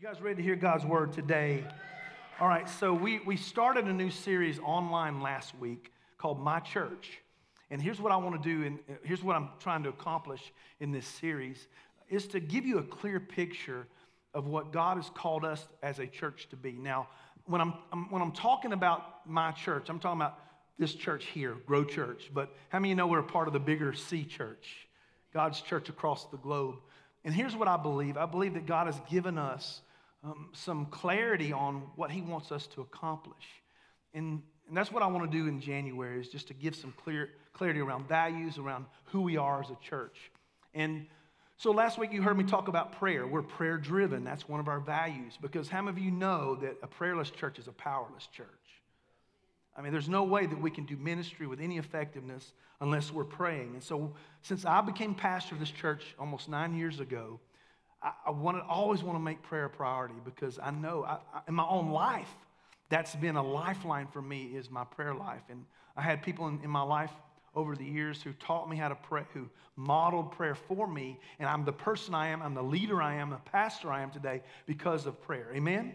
You guys ready to hear God's word today? All right, so we, we started a new series online last week called My Church. And here's what I want to do, and uh, here's what I'm trying to accomplish in this series, is to give you a clear picture of what God has called us as a church to be. Now, when I'm, I'm when I'm talking about my church, I'm talking about this church here, Grow Church. But how many of you know we're a part of the bigger C Church, God's church across the globe? And here's what I believe I believe that God has given us um, some clarity on what he wants us to accomplish. And, and that's what I want to do in January is just to give some clear, clarity around values, around who we are as a church. And so last week you heard me talk about prayer. We're prayer driven. That's one of our values because how many of you know that a prayerless church is a powerless church? I mean, there's no way that we can do ministry with any effectiveness unless we're praying. And so, since I became pastor of this church almost nine years ago, I, I want always want to make prayer a priority because I know I, I, in my own life, that's been a lifeline for me is my prayer life. And I had people in, in my life over the years who taught me how to pray, who modeled prayer for me. And I'm the person I am, I'm the leader I am, the pastor I am today because of prayer. Amen?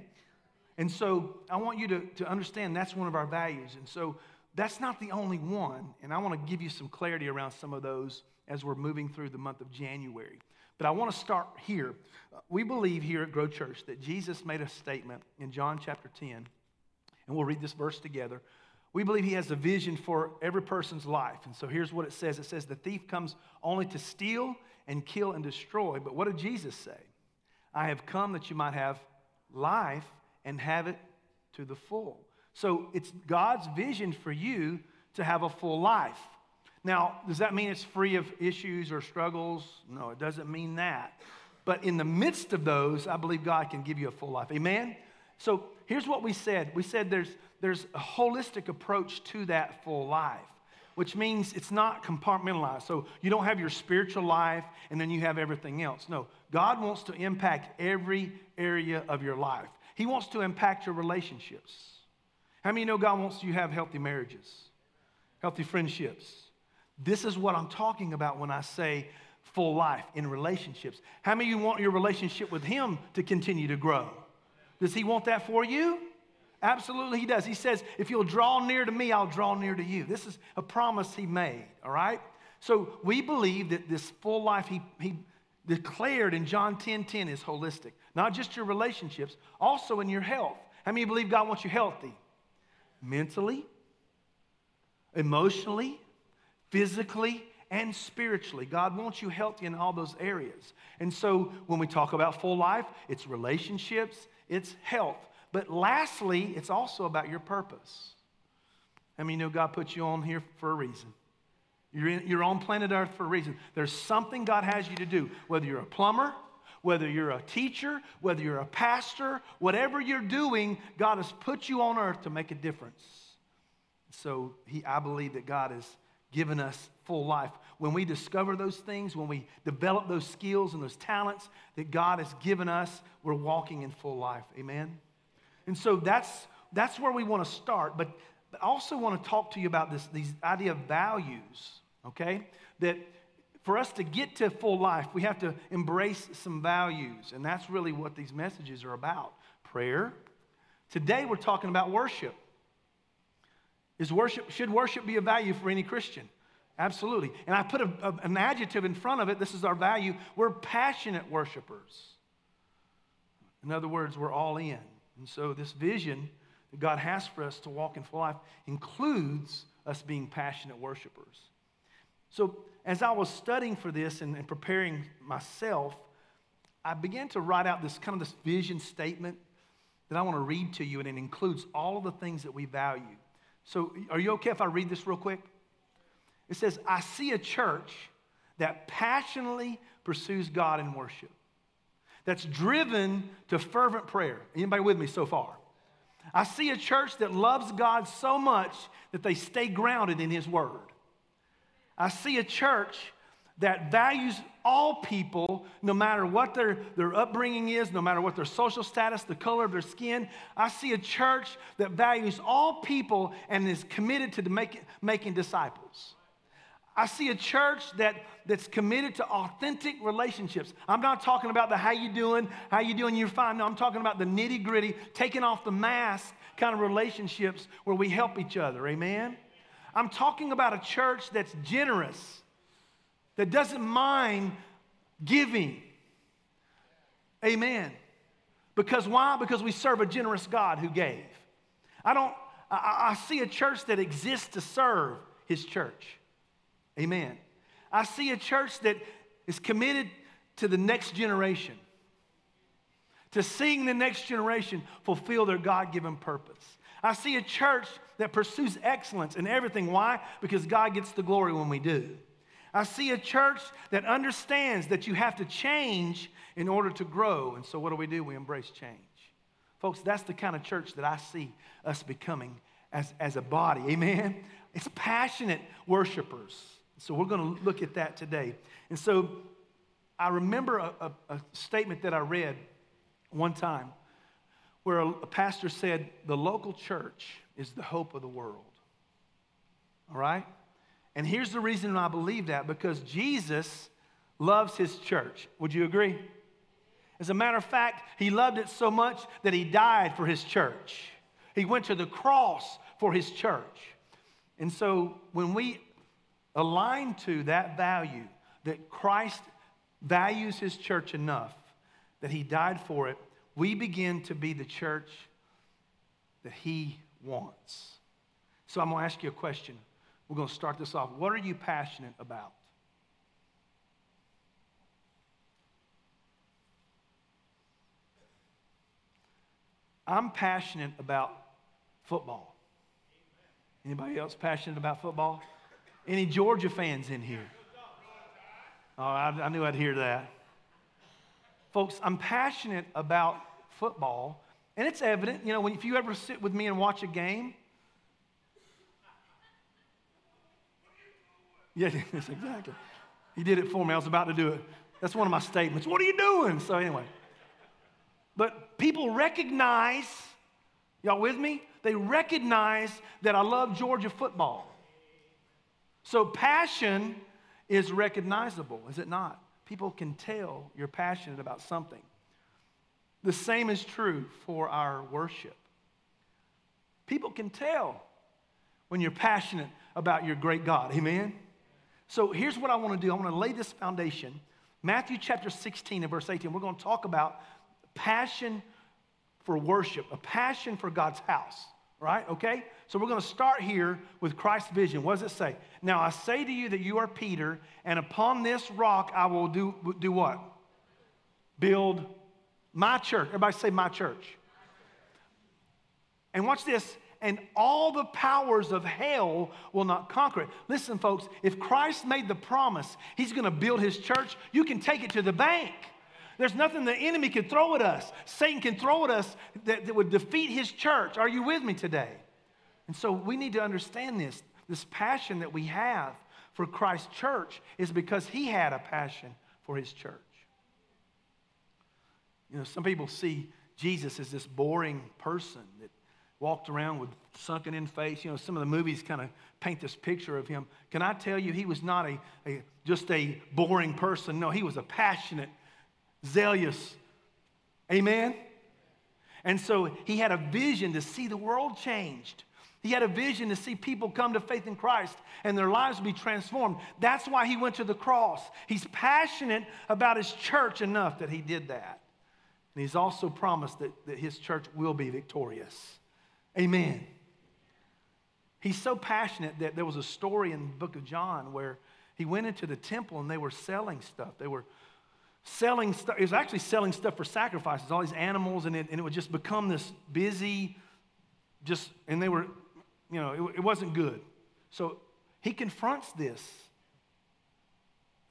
And so I want you to, to understand that's one of our values. And so that's not the only one. And I want to give you some clarity around some of those as we're moving through the month of January. But I want to start here. We believe here at Grow Church that Jesus made a statement in John chapter 10, and we'll read this verse together. We believe he has a vision for every person's life. And so here's what it says it says, The thief comes only to steal and kill and destroy. But what did Jesus say? I have come that you might have life and have it to the full. So it's God's vision for you to have a full life. Now, does that mean it's free of issues or struggles? No, it doesn't mean that. But in the midst of those, I believe God can give you a full life. Amen? So here's what we said we said there's, there's a holistic approach to that full life, which means it's not compartmentalized. So you don't have your spiritual life and then you have everything else. No, God wants to impact every area of your life, He wants to impact your relationships. How many know God wants you to have healthy marriages, healthy friendships? This is what I'm talking about when I say full life in relationships. How many of you want your relationship with Him to continue to grow? Does He want that for you? Absolutely, He does. He says, if you'll draw near to me, I'll draw near to you. This is a promise He made, all right? So we believe that this full life He, he declared in John 10 10 is holistic, not just your relationships, also in your health. How many believe God wants you healthy? Mentally, emotionally, physically and spiritually. God wants you healthy in all those areas. And so when we talk about full life, it's relationships, it's health. But lastly, it's also about your purpose. I mean, you know God put you on here for a reason. You're, in, you're on planet Earth for a reason. There's something God has you to do, whether you're a plumber, whether you're a teacher, whether you're a pastor, whatever you're doing, God has put you on earth to make a difference. So he, I believe that God is given us full life. When we discover those things, when we develop those skills and those talents that God has given us, we're walking in full life. Amen? And so that's, that's where we want to start. But, but I also want to talk to you about this these idea of values, okay? That for us to get to full life, we have to embrace some values. And that's really what these messages are about prayer. Today, we're talking about worship. Is worship, should worship be a value for any Christian? Absolutely. And I put a, a, an adjective in front of it. This is our value. We're passionate worshipers. In other words, we're all in. And so, this vision that God has for us to walk in full life includes us being passionate worshipers. So, as I was studying for this and, and preparing myself, I began to write out this kind of this vision statement that I want to read to you, and it includes all of the things that we value. So, are you okay if I read this real quick? It says, I see a church that passionately pursues God in worship, that's driven to fervent prayer. Anybody with me so far? I see a church that loves God so much that they stay grounded in His Word. I see a church that values all people, no matter what their, their upbringing is, no matter what their social status, the color of their skin. I see a church that values all people and is committed to make, making disciples. I see a church that, that's committed to authentic relationships. I'm not talking about the how you doing, how you doing, you're fine. No, I'm talking about the nitty gritty, taking off the mask kind of relationships where we help each other. Amen? I'm talking about a church that's generous, that doesn't mind giving. Amen. Because why? Because we serve a generous God who gave. I don't, I, I see a church that exists to serve his church. Amen. I see a church that is committed to the next generation, to seeing the next generation fulfill their God given purpose. I see a church that pursues excellence in everything. Why? Because God gets the glory when we do. I see a church that understands that you have to change in order to grow. And so, what do we do? We embrace change. Folks, that's the kind of church that I see us becoming as, as a body. Amen? It's passionate worshipers. So, we're going to look at that today. And so, I remember a, a, a statement that I read one time where a, a pastor said, The local church is the hope of the world. All right? And here's the reason I believe that because Jesus loves his church. Would you agree? As a matter of fact, he loved it so much that he died for his church. He went to the cross for his church. And so when we align to that value, that Christ values his church enough that he died for it, we begin to be the church that he wants. So I'm going to ask you a question. We're going to start this off. What are you passionate about? I'm passionate about football. Anybody else passionate about football? Any Georgia fans in here? Oh, I, I knew I'd hear that. Folks, I'm passionate about football, and it's evident. You know, when, if you ever sit with me and watch a game, yeah, yes, exactly. He did it for me. I was about to do it. That's one of my statements. What are you doing? So, anyway. But people recognize, y'all with me? They recognize that I love Georgia football. So passion is recognizable, is it not? People can tell you're passionate about something. The same is true for our worship. People can tell when you're passionate about your great God. Amen? So here's what I want to do I want to lay this foundation. Matthew chapter 16 and verse 18. We're going to talk about passion for worship, a passion for God's house, right? Okay? So we're going to start here with Christ's vision. What does it say? Now I say to you that you are Peter, and upon this rock I will do, do what? Build my church. Everybody say my church. And watch this. And all the powers of hell will not conquer it. Listen, folks, if Christ made the promise, he's going to build his church, you can take it to the bank. There's nothing the enemy can throw at us, Satan can throw at us that, that would defeat his church. Are you with me today? And so we need to understand this. This passion that we have for Christ's church is because he had a passion for his church. You know, some people see Jesus as this boring person that walked around with sunken in face. You know, some of the movies kind of paint this picture of him. Can I tell you, he was not a, a just a boring person. No, he was a passionate zealous. Amen? And so he had a vision to see the world changed. He had a vision to see people come to faith in Christ and their lives be transformed. That's why he went to the cross. He's passionate about his church enough that he did that. And he's also promised that, that his church will be victorious. Amen. He's so passionate that there was a story in the book of John where he went into the temple and they were selling stuff. They were selling stuff. It was actually selling stuff for sacrifices, all these animals, and it, and it would just become this busy, just, and they were, you know, it, it wasn't good. So he confronts this.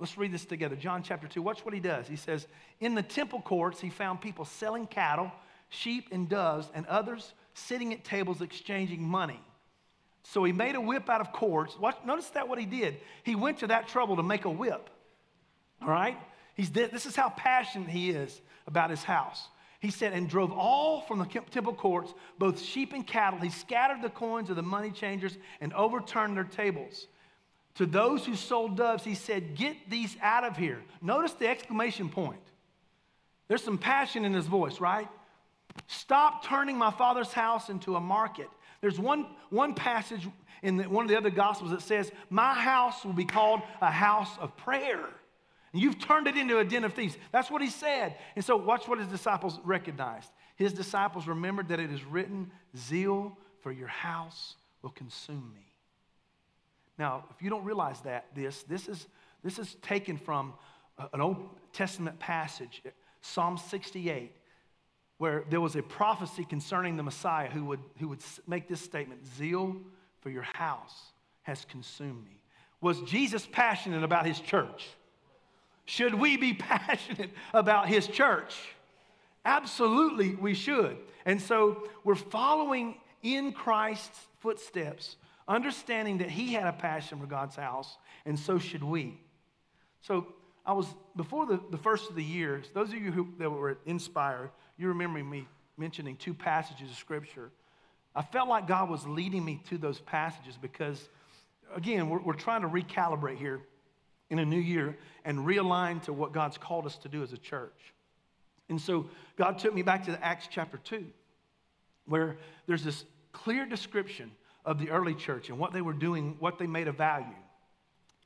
Let's read this together. John chapter 2. Watch what he does. He says, In the temple courts, he found people selling cattle, sheep, and doves, and others sitting at tables exchanging money. So he made a whip out of cords. Watch, notice that what he did. He went to that trouble to make a whip. All right? He's, this is how passionate he is about his house. He said, and drove all from the temple courts, both sheep and cattle. He scattered the coins of the money changers and overturned their tables. To those who sold doves, he said, Get these out of here. Notice the exclamation point. There's some passion in his voice, right? Stop turning my father's house into a market. There's one, one passage in the, one of the other gospels that says, My house will be called a house of prayer. And you've turned it into a den of thieves. That's what he said. And so, watch what his disciples recognized. His disciples remembered that it is written, Zeal for your house will consume me. Now, if you don't realize that, this, this is, this is taken from an Old Testament passage, Psalm 68, where there was a prophecy concerning the Messiah who would, who would make this statement Zeal for your house has consumed me. Was Jesus passionate about his church? Should we be passionate about his church? Absolutely, we should. And so we're following in Christ's footsteps, understanding that he had a passion for God's house, and so should we. So I was, before the, the first of the years, those of you who that were inspired, you remember me mentioning two passages of Scripture. I felt like God was leading me to those passages because, again, we're, we're trying to recalibrate here in a new year and realign to what God's called us to do as a church. And so God took me back to Acts chapter 2, where there's this clear description of the early church and what they were doing, what they made a value.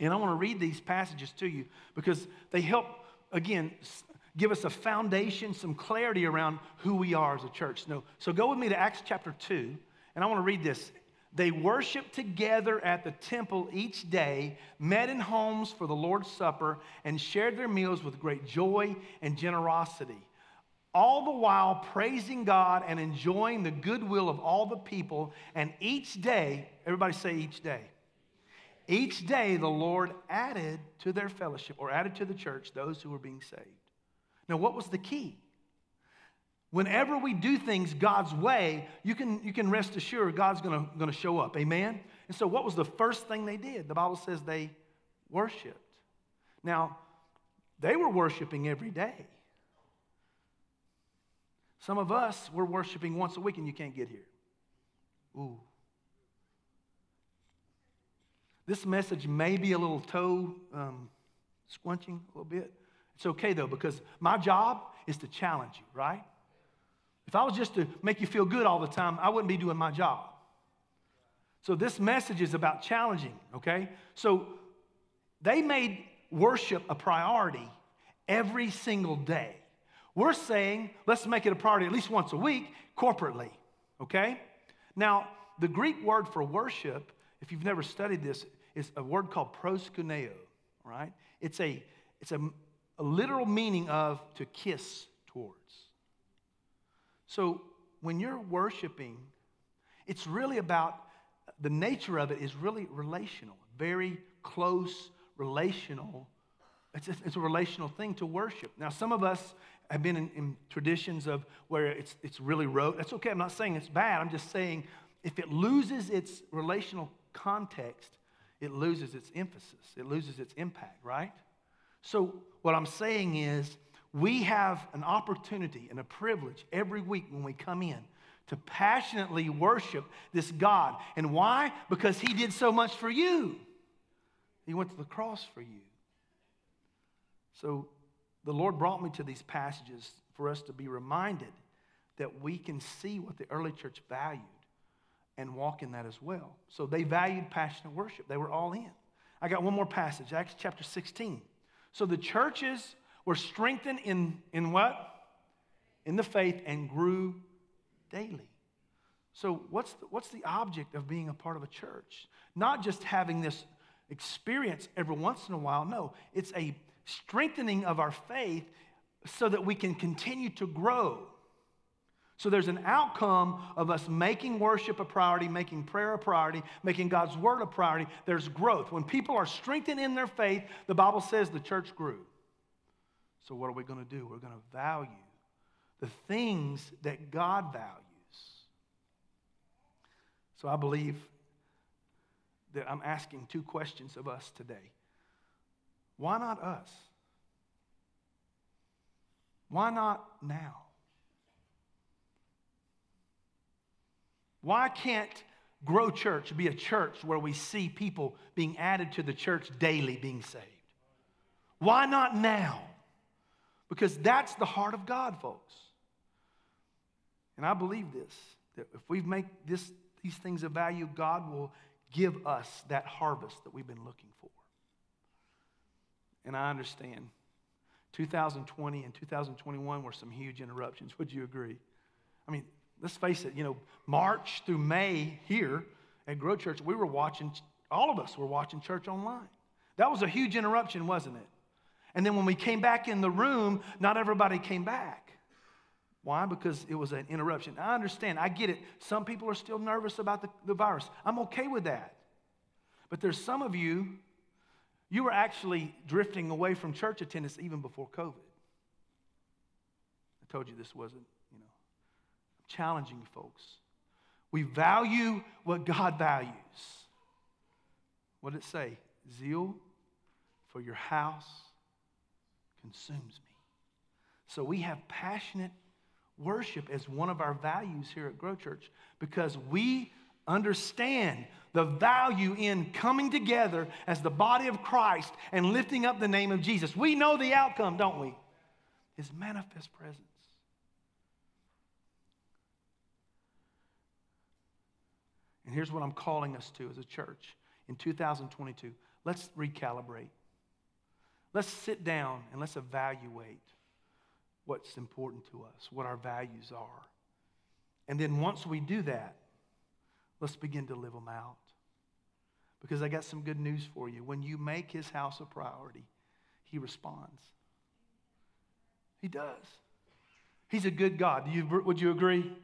And I want to read these passages to you because they help, again, give us a foundation, some clarity around who we are as a church. So, so go with me to Acts chapter 2, and I want to read this. They worshiped together at the temple each day, met in homes for the Lord's Supper, and shared their meals with great joy and generosity all the while praising God and enjoying the goodwill of all the people. And each day, everybody say each day, each day the Lord added to their fellowship or added to the church those who were being saved. Now, what was the key? Whenever we do things God's way, you can, you can rest assured God's gonna, gonna show up. Amen? And so, what was the first thing they did? The Bible says they worshiped. Now, they were worshiping every day. Some of us, we're worshiping once a week and you can't get here. Ooh. This message may be a little toe um, squunching a little bit. It's okay though, because my job is to challenge you, right? If I was just to make you feel good all the time, I wouldn't be doing my job. So this message is about challenging, okay? So they made worship a priority every single day. We're saying let's make it a priority at least once a week corporately, okay? Now, the Greek word for worship, if you've never studied this, is a word called proskuneo, right? It's a, it's a, a literal meaning of to kiss towards. So when you're worshiping, it's really about the nature of it is really relational, very close relational. It's a, it's a relational thing to worship. Now, some of us have been in, in, traditions of where it's, it's really rote. That's okay. I'm not saying it's bad. I'm just saying if it loses its relational context, it loses its emphasis, it loses its impact, right? So, what I'm saying is, we have an opportunity and a privilege every week when we come in to passionately worship this God. And why? Because He did so much for you. He went to the cross for you. So, the Lord brought me to these passages for us to be reminded that we can see what the early church valued and walk in that as well. So they valued passionate worship, they were all in. I got one more passage, Acts chapter 16. So the churches were strengthened in, in what? In the faith and grew daily. So, what's the, what's the object of being a part of a church? Not just having this experience every once in a while. No, it's a strengthening of our faith so that we can continue to grow. So there's an outcome of us making worship a priority, making prayer a priority, making God's word a priority. There's growth. When people are strengthened in their faith, the Bible says the church grew. So what are we going to do? We're going to value the things that God values. So I believe that I'm asking two questions of us today. Why not us? Why not now? Why can't grow church, be a church where we see people being added to the church daily being saved. Why not now? Because that's the heart of God, folks. And I believe this that if we make this, these things of value, God will give us that harvest that we've been looking for. And I understand 2020 and 2021 were some huge interruptions. Would you agree? I mean, let's face it, you know, March through May here at Grow Church, we were watching, all of us were watching church online. That was a huge interruption, wasn't it? And then when we came back in the room, not everybody came back. Why? Because it was an interruption. I understand, I get it. Some people are still nervous about the, the virus. I'm okay with that. But there's some of you, you were actually drifting away from church attendance even before COVID. I told you this wasn't challenging folks. We value what God values. What did it say? Zeal for your house consumes me. So we have passionate worship as one of our values here at Grow Church because we understand the value in coming together as the body of Christ and lifting up the name of Jesus. We know the outcome, don't we? His manifest presence. And here's what I'm calling us to as a church in 2022. Let's recalibrate. Let's sit down and let's evaluate what's important to us, what our values are. And then once we do that, let's begin to live them out. Because I got some good news for you. When you make his house a priority, he responds. He does. He's a good God. You, would you agree?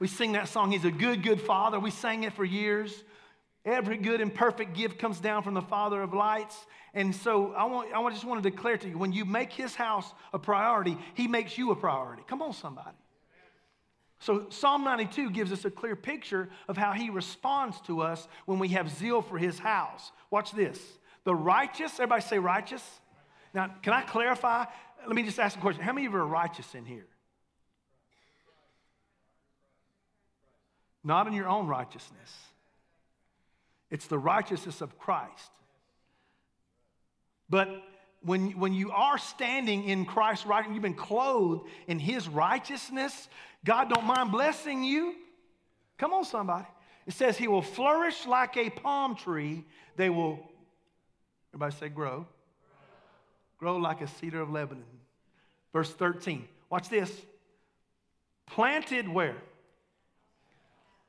We sing that song, He's a good, good Father. We sang it for years. Every good and perfect gift comes down from the Father of lights. And so I, want, I just want to declare to you when you make His house a priority, He makes you a priority. Come on, somebody. So Psalm 92 gives us a clear picture of how He responds to us when we have zeal for His house. Watch this. The righteous, everybody say righteous. Now, can I clarify? Let me just ask a question. How many of you are righteous in here? Not in your own righteousness. It's the righteousness of Christ. But when, when you are standing in Christ's righteousness, you've been clothed in his righteousness, God don't mind blessing you. Come on, somebody. It says he will flourish like a palm tree. They will, everybody say grow. Grow like a cedar of Lebanon. Verse 13. Watch this. Planted where?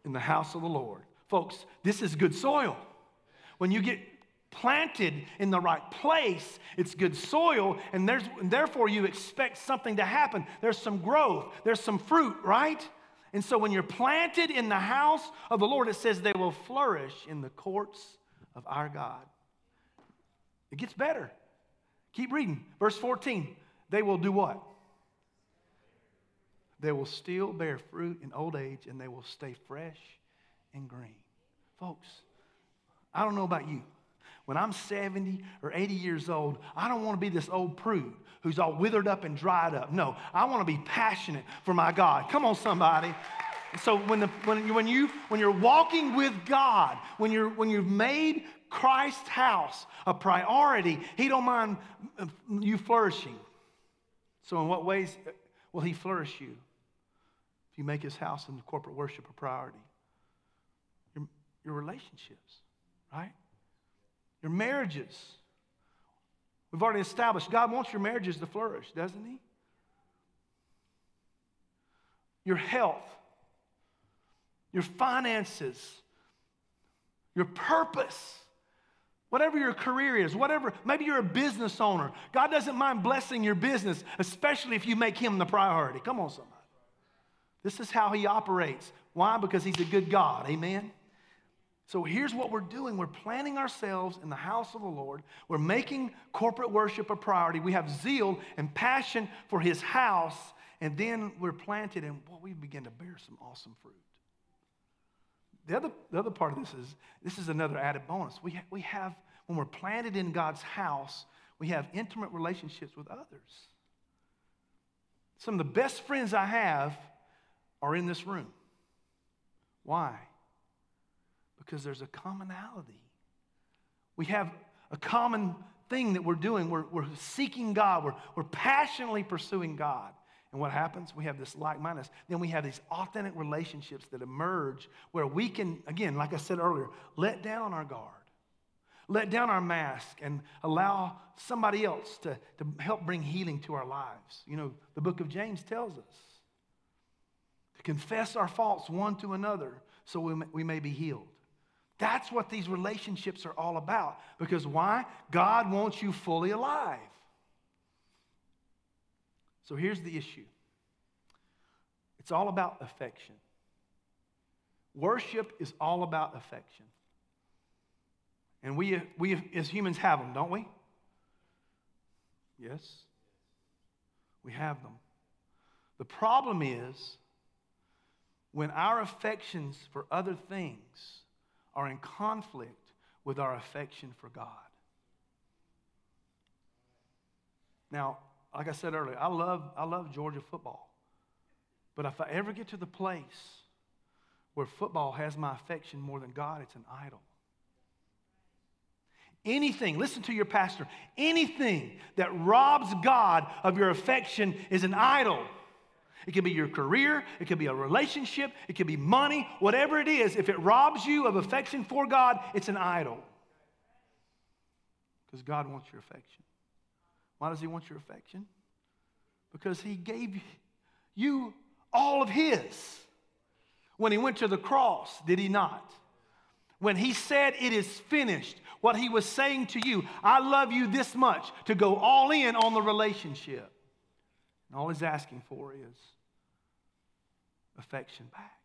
In the house of the Lord. Folks, this is good soil. When you get planted in the right place, it's good soil, and, there's, and therefore you expect something to happen. There's some growth, there's some fruit, right? And so when you're planted in the house of the Lord, it says they will flourish in the courts of our God. It gets better. Keep reading. Verse 14. They will do what? They will still bear fruit in old age and they will stay fresh and green. Folks, I don't know about you. When I'm 70 or 80 years old, I don't want to be this old prude who's all withered up and dried up. No, I want to be passionate for my God. Come on, somebody. So when, the, when, you, when, you, when you're walking with God, when, you're, when you've made Christ's house a priority, He don't mind uh, you flourishing. So in what ways will He flourish you? You make his house and corporate worship a priority. Your, your relationships, right? Your marriages. We've already established God wants your marriages to flourish, doesn't he? Your health, your finances, your purpose. Whatever your career is, whatever, maybe you're a business owner. God doesn't mind blessing your business, especially if you make Him the priority. Come on, somebody. This is how he operates. Why? Because he's a good God. Amen? So here's what we're doing we're planting ourselves in the house of the Lord. We're making corporate worship a priority. We have zeal and passion for his house. And then we're planted, and well, we begin to bear some awesome fruit. The other, the other part of this is this is another added bonus. We, ha- we have, when we're planted in God's house, we have intimate relationships with others. Some of the best friends I have are in this room. Why? Because there's a commonality. We have a common thing that we're doing. We're, we're seeking God, we're, we're passionately pursuing God. And what happens? We have this like mindedness. Then we have these authentic relationships that emerge where we can, again, like I said earlier, let down our guard, let down our mask, and allow somebody else to, to help bring healing to our lives. You know, the book of James tells us to confess our faults one to another so we may, we may be healed. That's what these relationships are all about. Because why? God wants you fully alive. So here's the issue it's all about affection. Worship is all about affection. And we, we as humans have them, don't we? Yes. We have them. The problem is when our affections for other things are in conflict with our affection for God. Now, like I said earlier, I love, I love Georgia football. But if I ever get to the place where football has my affection more than God, it's an idol. Anything, listen to your pastor, anything that robs God of your affection is an idol. It could be your career, it could be a relationship, it could be money, whatever it is. If it robs you of affection for God, it's an idol. Because God wants your affection. Why does He want your affection? Because He gave you all of His. When He went to the cross, did He not? When He said, It is finished, what He was saying to you, I love you this much, to go all in on the relationship. And all He's asking for is affection back.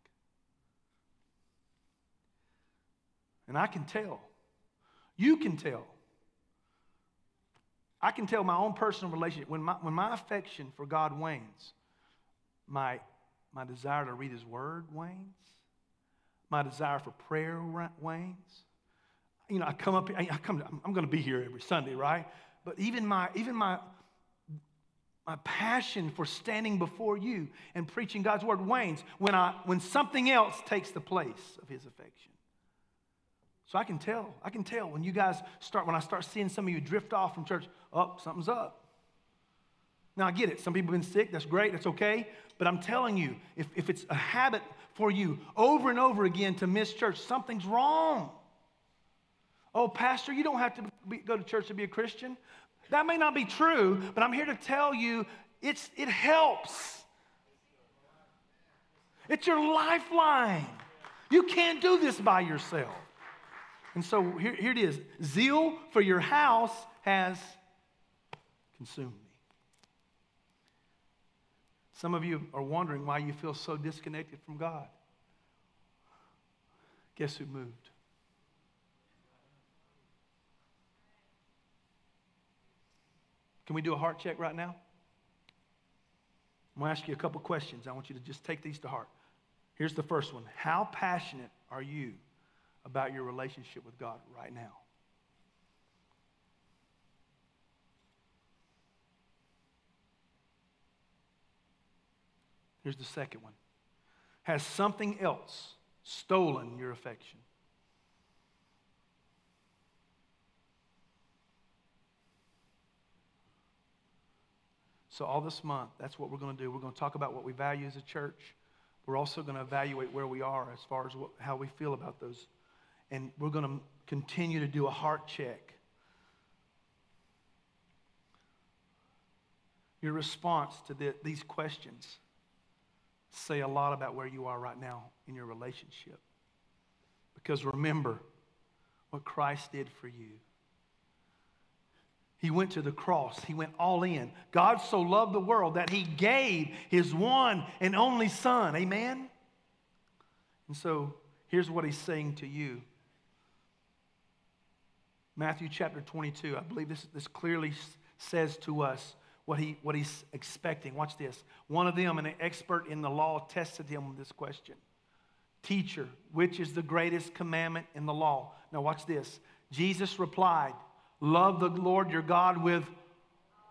And I can tell, you can tell I can tell my own personal relationship, when my, when my affection for God wanes, my, my desire to read His Word wanes, my desire for prayer wanes. You know, I come up, I come, I'm going to be here every Sunday, right? But even my, even my, my passion for standing before you and preaching God's Word wanes when, I, when something else takes the place of His affection. So I can tell. I can tell when you guys start, when I start seeing some of you drift off from church, oh, something's up. Now I get it. Some people have been sick. That's great. That's okay. But I'm telling you, if, if it's a habit for you over and over again to miss church, something's wrong. Oh, Pastor, you don't have to be, go to church to be a Christian. That may not be true, but I'm here to tell you it's, it helps. It's your lifeline. You can't do this by yourself. And so here, here it is zeal for your house has consumed me. Some of you are wondering why you feel so disconnected from God. Guess who moved? Can we do a heart check right now? I'm going to ask you a couple questions. I want you to just take these to heart. Here's the first one How passionate are you about your relationship with God right now. Here's the second one Has something else stolen your affection? So, all this month, that's what we're going to do. We're going to talk about what we value as a church. We're also going to evaluate where we are as far as what, how we feel about those and we're going to continue to do a heart check. Your response to the, these questions say a lot about where you are right now in your relationship. Because remember what Christ did for you. He went to the cross. He went all in. God so loved the world that he gave his one and only son. Amen? And so here's what he's saying to you Matthew chapter 22, I believe this, this clearly says to us what, he, what he's expecting. Watch this. One of them, an expert in the law, tested him with this question Teacher, which is the greatest commandment in the law? Now, watch this. Jesus replied, Love the Lord your God with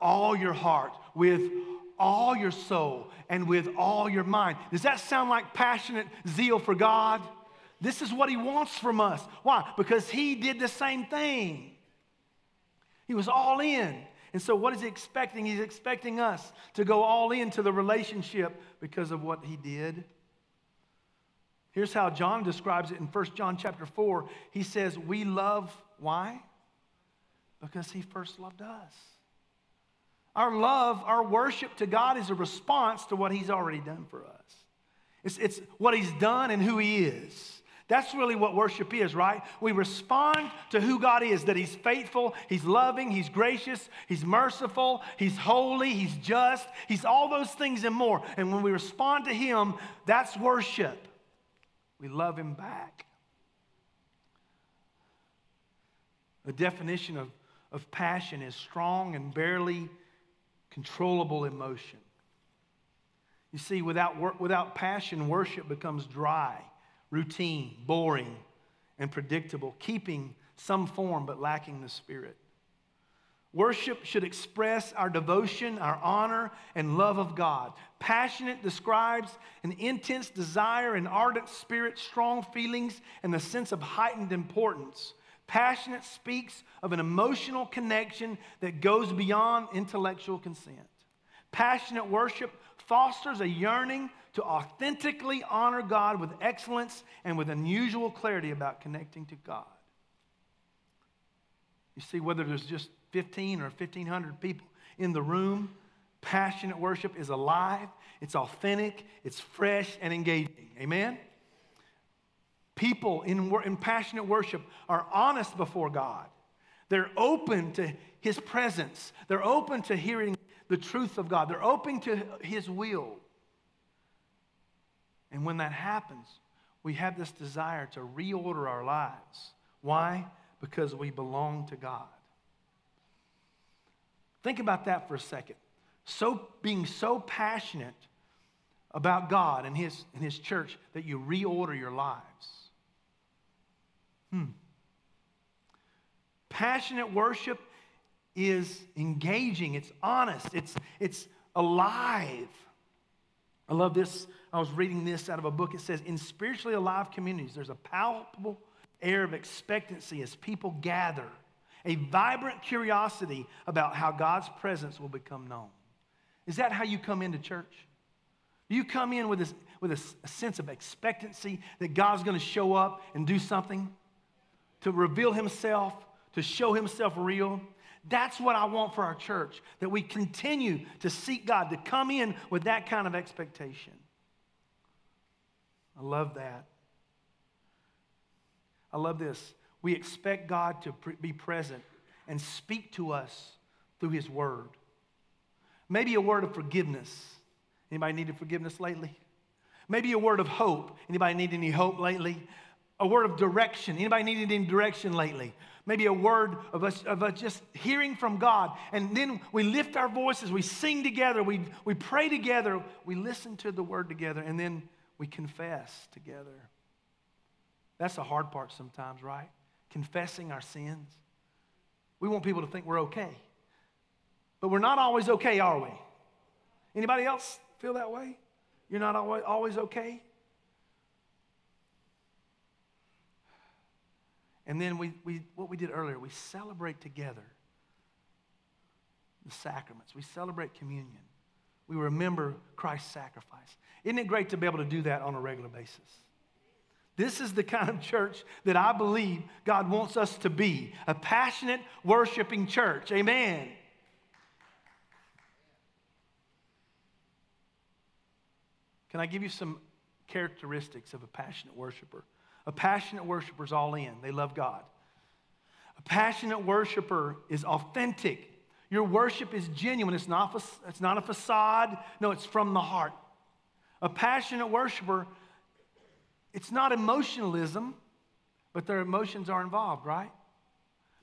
all your heart, with all your soul, and with all your mind. Does that sound like passionate zeal for God? This is what he wants from us. Why? Because he did the same thing. He was all in. And so, what is he expecting? He's expecting us to go all into the relationship because of what he did. Here's how John describes it in 1 John chapter 4. He says, We love, why? Because he first loved us. Our love, our worship to God is a response to what he's already done for us. It's, it's what he's done and who he is. That's really what worship is, right? We respond to who God is that He's faithful, He's loving, He's gracious, He's merciful, He's holy, He's just, He's all those things and more. And when we respond to Him, that's worship. We love Him back. The definition of, of passion is strong and barely controllable emotion. You see, without, without passion, worship becomes dry routine, boring, and predictable, keeping some form but lacking the Spirit. Worship should express our devotion, our honor, and love of God. Passionate describes an intense desire, an ardent spirit, strong feelings, and a sense of heightened importance. Passionate speaks of an emotional connection that goes beyond intellectual consent. Passionate worship fosters a yearning to authentically honor God with excellence and with unusual clarity about connecting to God. You see, whether there's just 15 or 1,500 people in the room, passionate worship is alive, it's authentic, it's fresh, and engaging. Amen? People in, in passionate worship are honest before God. They're open to His presence. They're open to hearing the truth of God. They're open to His will. And when that happens, we have this desire to reorder our lives. Why? Because we belong to God. Think about that for a second. So being so passionate about God and his, and his church that you reorder your lives. Hmm. Passionate worship is engaging, it's honest, it's, it's alive. I love this. I was reading this out of a book. It says, In spiritually alive communities, there's a palpable air of expectancy as people gather, a vibrant curiosity about how God's presence will become known. Is that how you come into church? You come in with, this, with a, a sense of expectancy that God's going to show up and do something? To reveal himself, to show himself real? That's what I want for our church, that we continue to seek God, to come in with that kind of expectation. I love that. I love this. We expect God to be present and speak to us through His Word. Maybe a word of forgiveness. Anybody needed forgiveness lately? Maybe a word of hope. Anybody need any hope lately? A word of direction. Anybody needed any direction lately? maybe a word of us, of us just hearing from God. And then we lift our voices, we sing together, we, we pray together, we listen to the word together, and then we confess together. That's the hard part sometimes, right? Confessing our sins. We want people to think we're okay. But we're not always okay, are we? Anybody else feel that way? You're not always, always okay? And then we, we, what we did earlier, we celebrate together the sacraments. We celebrate communion. We remember Christ's sacrifice. Isn't it great to be able to do that on a regular basis? This is the kind of church that I believe God wants us to be a passionate, worshiping church. Amen. Can I give you some characteristics of a passionate worshiper? A passionate worshiper is all in, they love God. A passionate worshiper is authentic. Your worship is genuine. It's not, it's not a facade. No, it's from the heart. A passionate worshiper, it's not emotionalism, but their emotions are involved, right?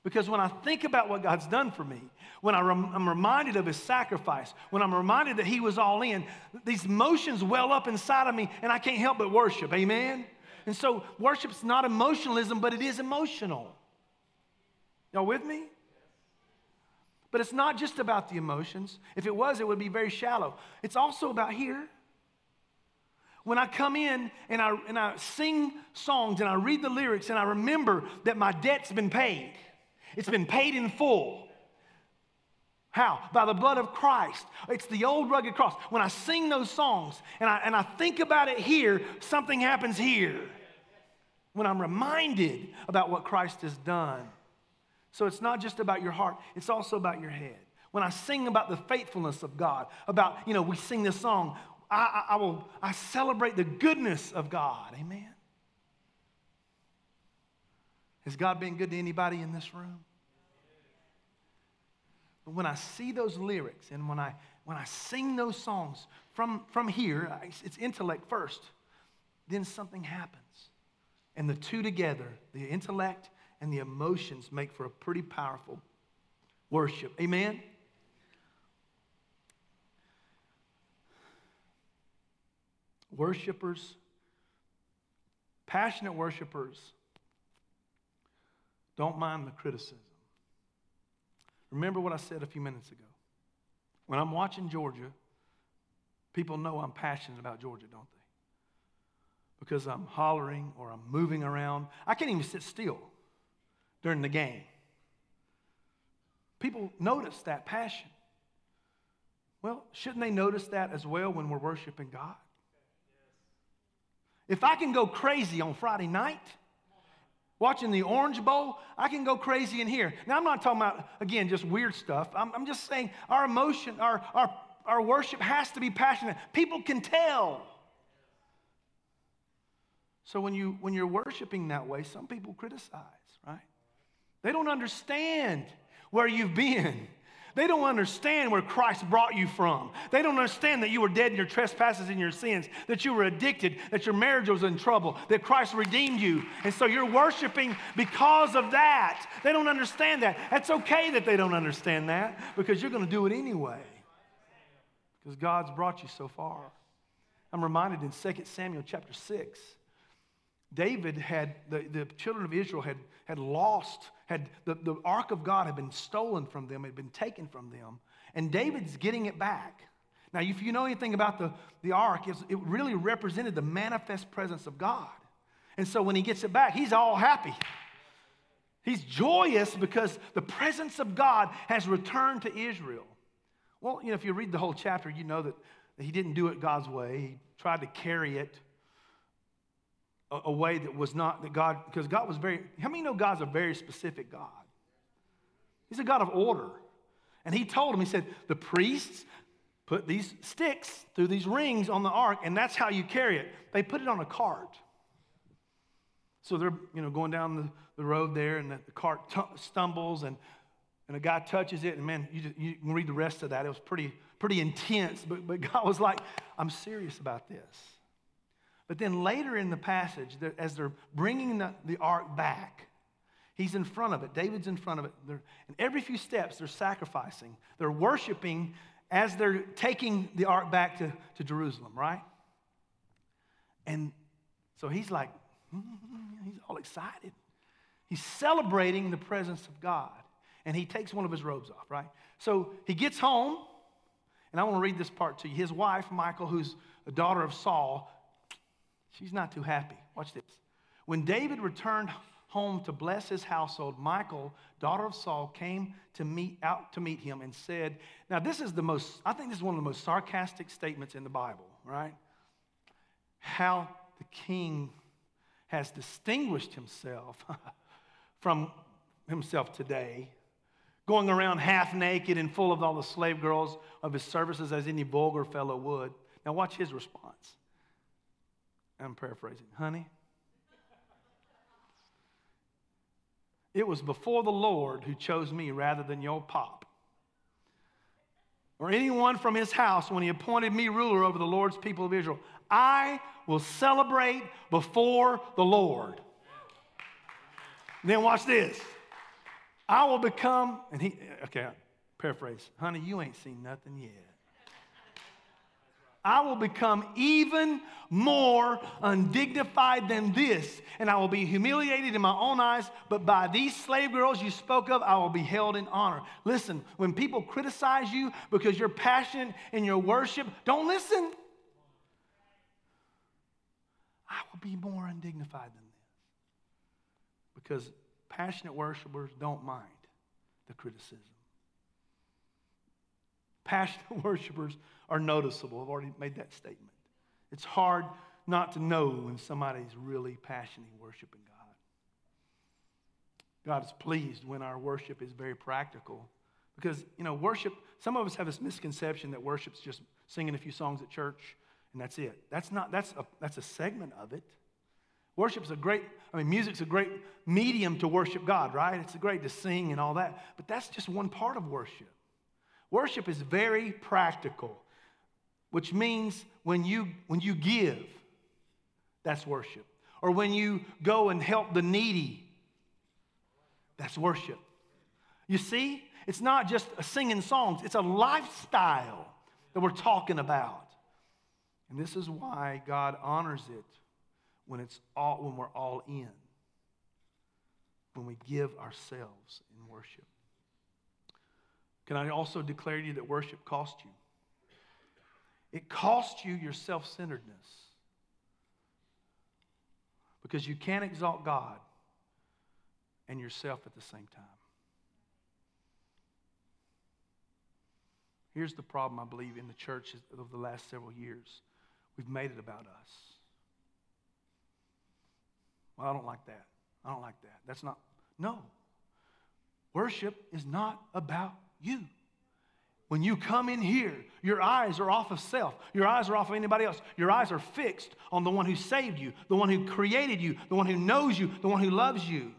Because when I think about what God's done for me, when I am reminded of his sacrifice, when I'm reminded that he was all in, these emotions well up inside of me and I can't help but worship. Amen? And so worship's not emotionalism, but it is emotional. Y'all with me? But it's not just about the emotions. If it was, it would be very shallow. It's also about here. When I come in and I, and I sing songs and I read the lyrics and I remember that my debt's been paid, it's been paid in full. How? By the blood of Christ. It's the old rugged cross. When I sing those songs and I, and I think about it here, something happens here. When I'm reminded about what Christ has done. So it's not just about your heart, it's also about your head. When I sing about the faithfulness of God, about, you know, we sing this song, I, I, I will, I celebrate the goodness of God. Amen. Has God been good to anybody in this room? But when I see those lyrics and when I, when I sing those songs from, from here, it's intellect first, then something happens. And the two together, the intellect and the emotions, make for a pretty powerful worship. Amen? Worshippers, passionate worshipers, don't mind the criticism. Remember what I said a few minutes ago. When I'm watching Georgia, people know I'm passionate about Georgia, don't they? Because I'm hollering or I'm moving around. I can't even sit still during the game. People notice that passion. Well, shouldn't they notice that as well when we're worshiping God? If I can go crazy on Friday night, watching the Orange Bowl, I can go crazy in here. Now, I'm not talking about, again, just weird stuff. I'm, I'm just saying our emotion, our, our, our worship has to be passionate. People can tell. So when, you, when you're worshiping that way, some people criticize, right? They don't understand where you've been. They don't understand where Christ brought you from. They don't understand that you were dead in your trespasses and your sins, that you were addicted, that your marriage was in trouble, that Christ redeemed you. And so you're worshiping because of that. They don't understand that. That's okay that they don't understand that because you're going to do it anyway because God's brought you so far. I'm reminded in 2 Samuel chapter 6 David had, the, the children of Israel had, had lost, had the, the ark of God had been stolen from them, had been taken from them, and David's getting it back. Now, if you know anything about the, the ark, it really represented the manifest presence of God. And so when he gets it back, he's all happy. He's joyous because the presence of God has returned to Israel. Well, you know, if you read the whole chapter, you know that, that he didn't do it God's way. He tried to carry it a, a way that was not that God, because God was very, how many know God's a very specific God? He's a God of order. And he told him, he said, the priests put these sticks through these rings on the ark, and that's how you carry it. They put it on a cart. So they're, you know, going down the, the road there, and the, the cart t- stumbles, and, and a guy touches it, and man, you, just, you can read the rest of that. It was pretty, pretty intense, but, but God was like, I'm serious about this. But then later in the passage, as they're bringing the, the ark back, he's in front of it. David's in front of it. They're, and every few steps, they're sacrificing. They're worshiping as they're taking the ark back to, to Jerusalem, right? And so he's like, he's all excited. He's celebrating the presence of God. And he takes one of his robes off, right? So he gets home, and I want to read this part to you. His wife, Michal, who's a daughter of Saul, She's not too happy. Watch this. When David returned home to bless his household, Michal, daughter of Saul, came to meet out to meet him and said, Now, this is the most, I think this is one of the most sarcastic statements in the Bible, right? How the king has distinguished himself from himself today, going around half naked and full of all the slave girls of his services as any vulgar fellow would. Now, watch his response. I'm paraphrasing. Honey, it was before the Lord who chose me rather than your pop or anyone from his house when he appointed me ruler over the Lord's people of Israel. I will celebrate before the Lord. Then watch this. I will become, and he, okay, paraphrase, honey, you ain't seen nothing yet. I will become even more undignified than this, and I will be humiliated in my own eyes, but by these slave girls you spoke of, I will be held in honor. Listen, when people criticize you because you're passionate in your worship, don't listen. I will be more undignified than this. Because passionate worshipers don't mind the criticism. Passionate worshipers are noticeable. I've already made that statement. It's hard not to know when somebody's really passionately worshiping God. God is pleased when our worship is very practical. Because, you know, worship, some of us have this misconception that worship's just singing a few songs at church and that's it. That's not, that's a, that's a segment of it. Worship's a great, I mean, music's a great medium to worship God, right? It's great to sing and all that, but that's just one part of worship. Worship is very practical, which means when you, when you give, that's worship. Or when you go and help the needy, that's worship. You see, it's not just singing songs, it's a lifestyle that we're talking about. And this is why God honors it when, it's all, when we're all in, when we give ourselves in worship. Can I also declare to you that worship costs you? It costs you your self centeredness because you can't exalt God and yourself at the same time. Here's the problem, I believe, in the church of the last several years we've made it about us. Well, I don't like that. I don't like that. That's not, no. Worship is not about you. When you come in here, your eyes are off of self. Your eyes are off of anybody else. Your eyes are fixed on the one who saved you, the one who created you, the one who knows you, the one who loves you.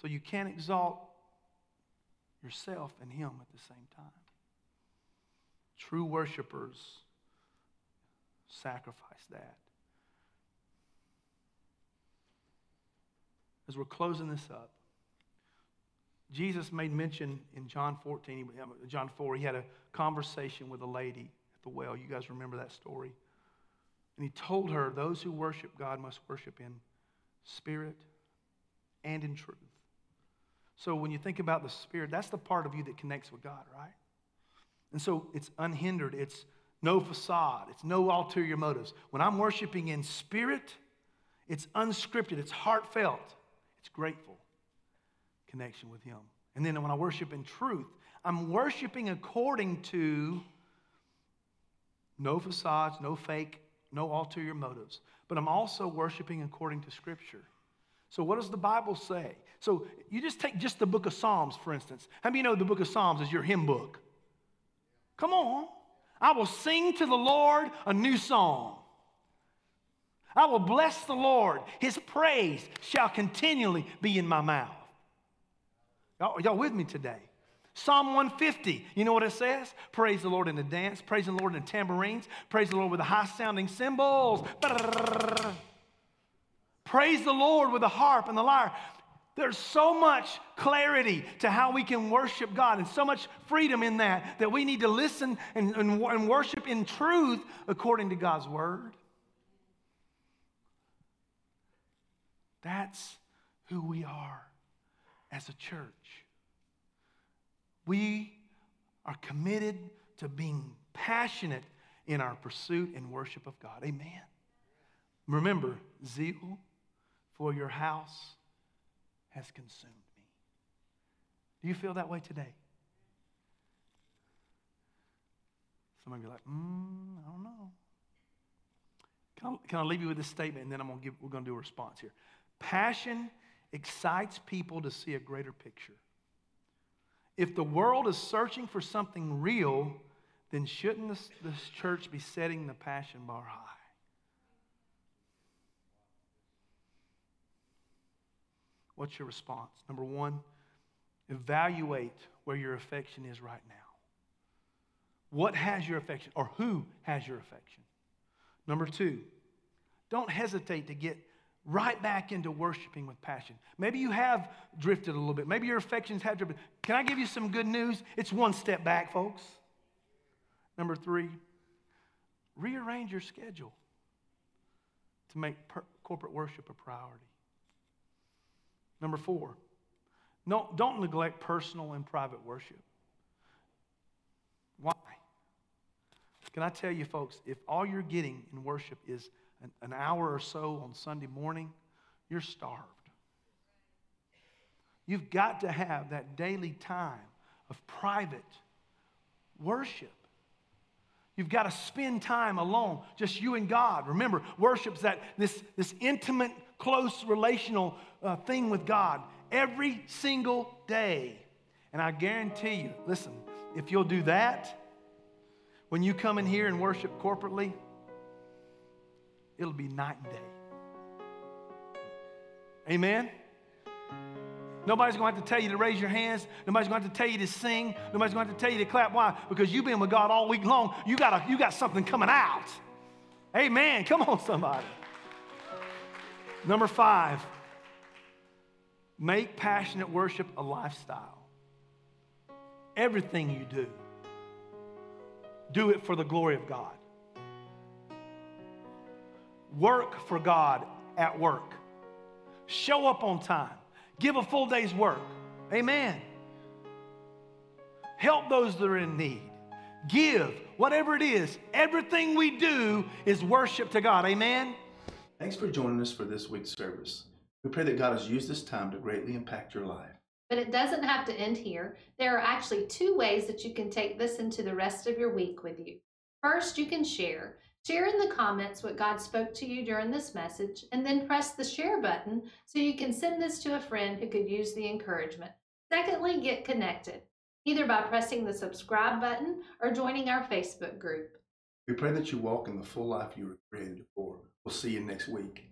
So you can't exalt yourself and Him at the same time. True worshipers sacrifice that. As we're closing this up, Jesus made mention in John 14, John 4, he had a conversation with a lady at the well. You guys remember that story? And he told her, Those who worship God must worship in spirit and in truth. So when you think about the spirit, that's the part of you that connects with God, right? And so it's unhindered, it's no facade, it's no ulterior motives. When I'm worshiping in spirit, it's unscripted, it's heartfelt, it's grateful connection with Him. And then when I worship in truth, I'm worshiping according to no facades, no fake, no ulterior motives. But I'm also worshiping according to Scripture. So, what does the Bible say? So, you just take just the book of Psalms, for instance. How many you know the book of Psalms is your hymn book? Come on. I will sing to the Lord a new song. I will bless the Lord. His praise shall continually be in my mouth. Y'all, y'all with me today? Psalm 150, you know what it says? Praise the Lord in the dance, praise the Lord in the tambourines, praise the Lord with the high sounding cymbals. Praise the Lord with the harp and the lyre. There's so much clarity to how we can worship God and so much freedom in that that we need to listen and, and, and worship in truth according to God's word. That's who we are as a church. We are committed to being passionate in our pursuit and worship of God. Amen. Remember, zeal for your house has consumed me. Do you feel that way today? Some of you are like, mm, I don't know. Can I, can I leave you with this statement and then I'm gonna give, we're going to do a response here. Passion excites people to see a greater picture. If the world is searching for something real, then shouldn't this, this church be setting the passion bar high? What's your response? Number one, evaluate where your affection is right now. What has your affection, or who has your affection? Number two, don't hesitate to get right back into worshiping with passion. Maybe you have drifted a little bit. Maybe your affections have drifted. Can I give you some good news? It's one step back, folks. Number three, rearrange your schedule to make per- corporate worship a priority. Number four, no, don't neglect personal and private worship. Why? Can I tell you, folks, if all you're getting in worship is an, an hour or so on Sunday morning, you're starved. You've got to have that daily time of private worship. You've got to spend time alone, just you and God. Remember, worship's that this, this intimate, close relational uh, thing with God every single day. And I guarantee you, listen, if you'll do that, when you come in here and worship corporately, it'll be night and day. Amen? Nobody's going to have to tell you to raise your hands. Nobody's going to have to tell you to sing. Nobody's going to have to tell you to clap. Why? Because you've been with God all week long. You got, a, you got something coming out. Amen. Come on, somebody. Number five, make passionate worship a lifestyle. Everything you do, do it for the glory of God. Work for God at work. Show up on time. Give a full day's work. Amen. Help those that are in need. Give, whatever it is. Everything we do is worship to God. Amen. Thanks for joining us for this week's service. We pray that God has used this time to greatly impact your life. But it doesn't have to end here. There are actually two ways that you can take this into the rest of your week with you. First, you can share. Share in the comments what God spoke to you during this message, and then press the share button so you can send this to a friend who could use the encouragement. Secondly, get connected, either by pressing the subscribe button or joining our Facebook group. We pray that you walk in the full life you were created for. We'll see you next week.